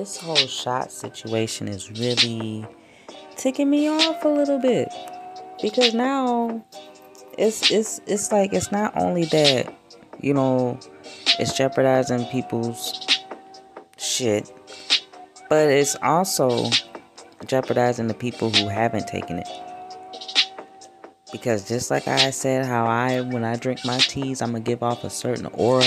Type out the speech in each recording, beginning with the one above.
this whole shot situation is really ticking me off a little bit. Because now it's it's it's like it's not only that you know it's jeopardizing people's shit but it's also jeopardizing the people who haven't taken it. Because just like I said how I when I drink my teas I'm gonna give off a certain aura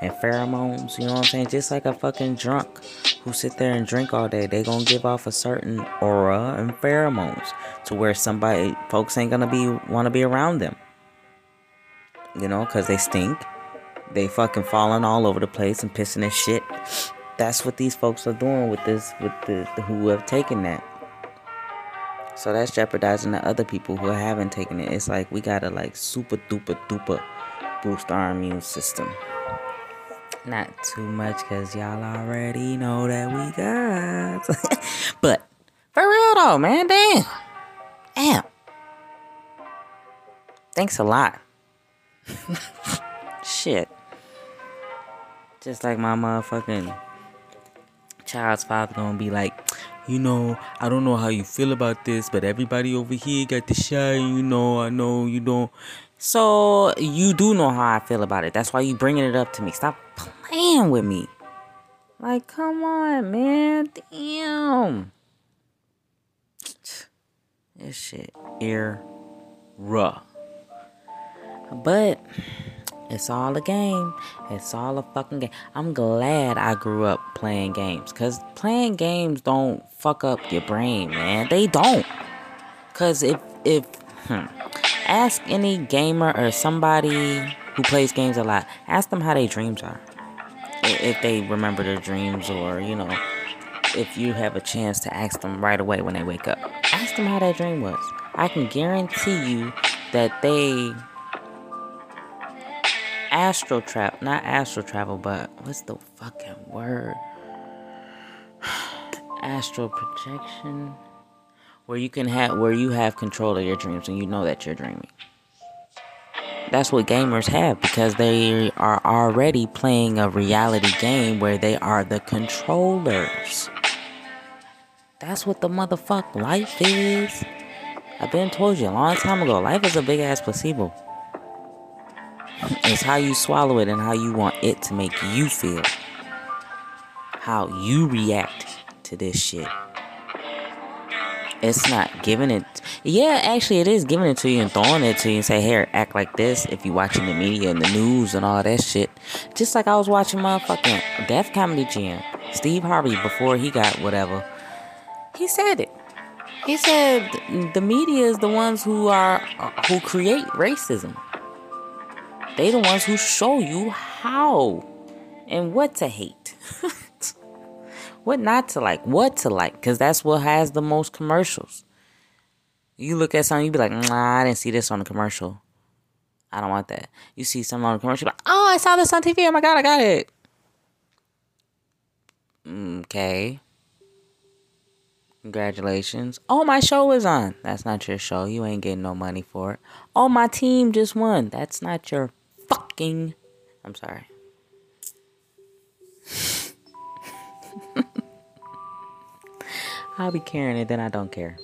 and pheromones you know what I'm saying? Just like a fucking drunk who sit there and drink all day they gonna give off a certain aura and pheromones to where somebody folks ain't gonna be want to be around them you know because they stink they fucking falling all over the place and pissing and shit that's what these folks are doing with this with the, the who have taken that so that's jeopardizing the other people who haven't taken it. It's like we gotta like super duper duper boost our immune system. Not too much because y'all already know that we got. but for real though, man, damn. Damn. Thanks a lot. Shit. Just like my motherfucking child's father gonna be like, you know, I don't know how you feel about this, but everybody over here got the shot. You know, I know you don't. So you do know how I feel about it. That's why you bringing it up to me. Stop playing with me. Like, come on, man. Damn. This shit ear raw. But it's all a game. It's all a fucking game. I'm glad I grew up playing games. Cause playing games don't fuck up your brain, man. They don't. Cause if if hmm, ask any gamer or somebody who plays games a lot, ask them how their dreams are. If they remember their dreams or, you know, if you have a chance to ask them right away when they wake up. Ask them how that dream was. I can guarantee you that they astral trap, not astral travel, but what's the fucking word? astral projection, where you can have where you have control of your dreams and you know that you're dreaming. That's what gamers have because they are already playing a reality game where they are the controllers. That's what the motherfuck life is. I've been told you a long time ago, life is a big ass placebo. It's how you swallow it and how you want it to make you feel. How you react to this shit. It's not giving it. Yeah, actually, it is giving it to you and throwing it to you and say, "Here, act like this." If you're watching the media and the news and all that shit, just like I was watching motherfucking Def Comedy Jam, Steve Harvey before he got whatever, he said it. He said the media is the ones who are who create racism. They the ones who show you how and what to hate. what not to like, what to like, because that's what has the most commercials. You look at something, you be like, nah, I didn't see this on the commercial. I don't want that. You see something on the commercial, like, oh, I saw this on TV. Oh my god, I got it. Okay. Congratulations. Oh, my show is on. That's not your show. You ain't getting no money for it. Oh, my team just won. That's not your fucking. I'm sorry. I'll be caring and then I don't care.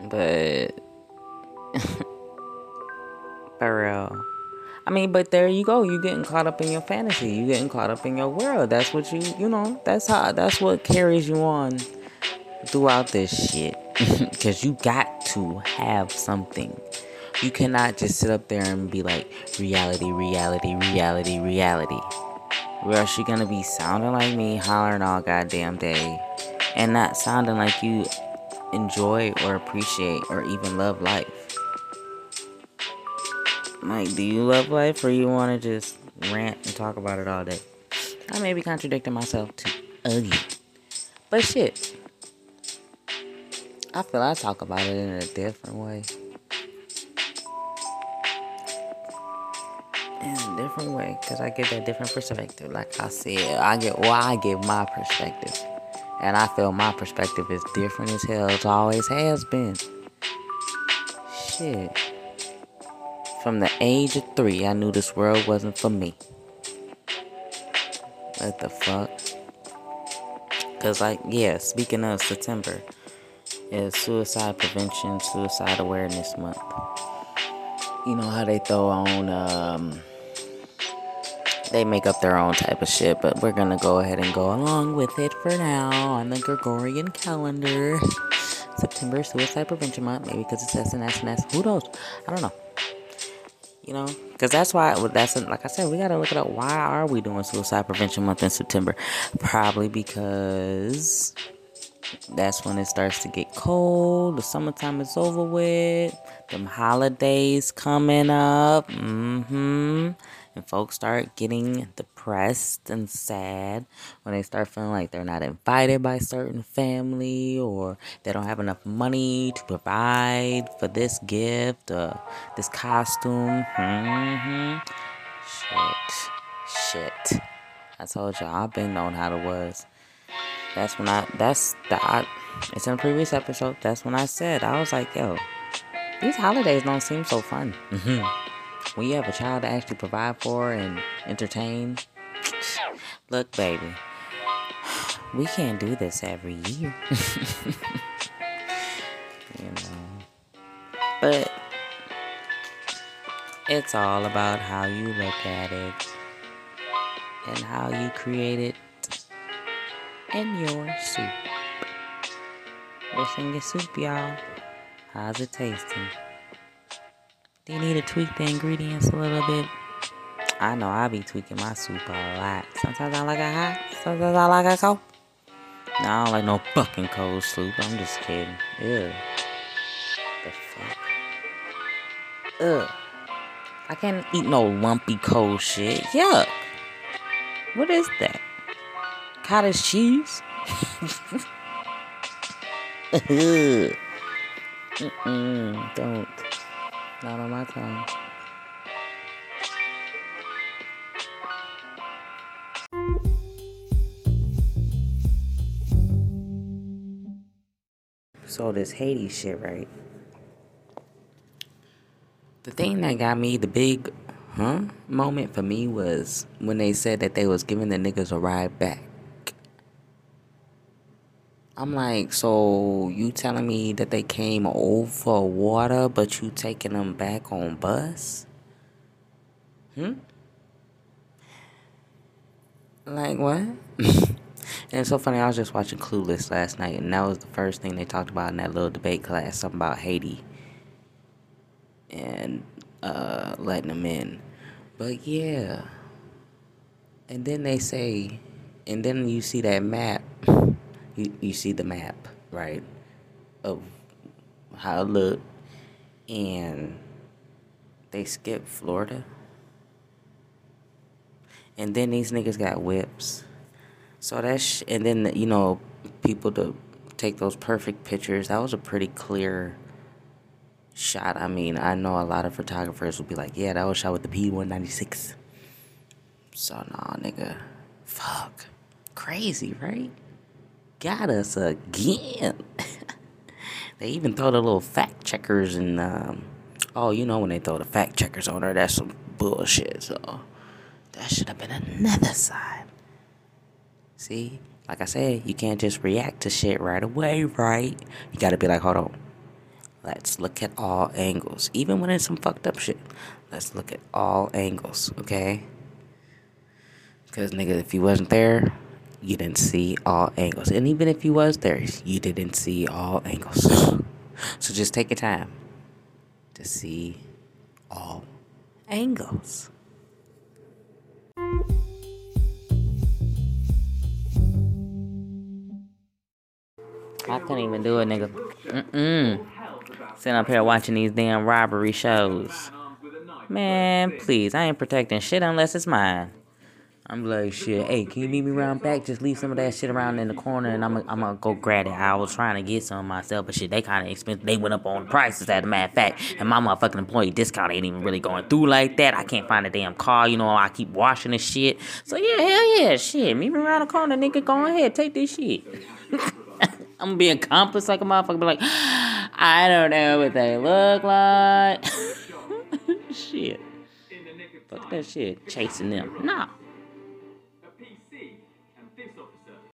But. For real. I mean, but there you go. You getting caught up in your fantasy. You getting caught up in your world. That's what you, you know, that's how, that's what carries you on throughout this shit. Because you got to have something. You cannot just sit up there and be like, reality, reality, reality, reality. Else you're gonna be sounding like me, hollering all goddamn day, and not sounding like you enjoy or appreciate or even love life. Like, do you love life or you want to just rant and talk about it all day? I may be contradicting myself too again. But shit. I feel I talk about it in a different way. In a different way, because I get that different perspective. Like I said, I get well, I give my perspective. And I feel my perspective is different as hell. It always has been. Shit. From the age of three, I knew this world wasn't for me. What the fuck? Cause like yeah, speaking of September, is Suicide Prevention, Suicide Awareness Month. You know how they throw on um they make up their own type of shit, but we're gonna go ahead and go along with it for now on the Gregorian calendar. September Suicide Prevention Month, maybe because it it's SNS. Who knows? I don't know. You know, because that's why that's like I said, we gotta look it up. Why are we doing Suicide Prevention Month in September? Probably because that's when it starts to get cold. The summertime is over with. Them holidays coming up. Mm-hmm and folks start getting depressed and sad when they start feeling like they're not invited by certain family or they don't have enough money to provide for this gift or this costume. Mm-hmm. Shit. Shit. I told y'all I've been known how it was. That's when I that's the I, it's in a previous episode. That's when I said I was like, yo, these holidays don't seem so fun. Mm-hmm when you have a child to actually provide for and entertain, look, baby, we can't do this every year. you know. But it's all about how you look at it and how you create it in your soup. What's in your soup, y'all? How's it tasting? They need to tweak the ingredients a little bit. I know I be tweaking my soup a lot. Sometimes I like a hot, sometimes I like a cold. No, I don't like no fucking cold soup. I'm just kidding. Ew. The fuck? Ugh. I can't eat no lumpy cold shit. Yuck. What is that? Cottage cheese? Don't. Not on my tongue. So this Haiti shit, right? The thing that got me the big huh moment for me was when they said that they was giving the niggas a ride back. I'm like, so you telling me that they came over water, but you taking them back on bus? Hmm? Like what? and it's so funny. I was just watching Clueless last night, and that was the first thing they talked about in that little debate class. Something about Haiti and uh, letting them in. But yeah. And then they say, and then you see that map you, you see the map, right, of how it looked, and they skipped Florida. And then these niggas got whips. So that's, sh- and then, you know, people to take those perfect pictures. That was a pretty clear shot. I mean, I know a lot of photographers will be like, yeah, that was shot with the P196. So, nah, nigga. Fuck. Crazy, right? Got us again. they even throw the little fact checkers and um, oh, you know when they throw the fact checkers on her, that's some bullshit. So that should have been another side. See, like I said, you can't just react to shit right away, right? You gotta be like, hold on. Let's look at all angles. Even when it's some fucked up shit, let's look at all angles, okay? Because, nigga, if you wasn't there, you didn't see all angles. And even if you was there, you didn't see all angles. so just take your time to see all angles. I couldn't even do it, nigga. Mm-mm. Sitting up here watching these damn robbery shows. Man, please, I ain't protecting shit unless it's mine. I'm like, shit, hey, can you meet me around back? Just leave some of that shit around in the corner and I'm I'm gonna go grab it. I was trying to get some myself, but shit, they kind of expensive. They went up on prices, as a matter of fact. And my motherfucking employee discount ain't even really going through like that. I can't find a damn car, you know, I keep washing this shit. So yeah, hell yeah, shit. Meet me around the corner, nigga. Go ahead, take this shit. I'm gonna be accomplice like a motherfucker, be like, ah, I don't know what they look like. shit. Fuck that shit. Chasing them. Nah.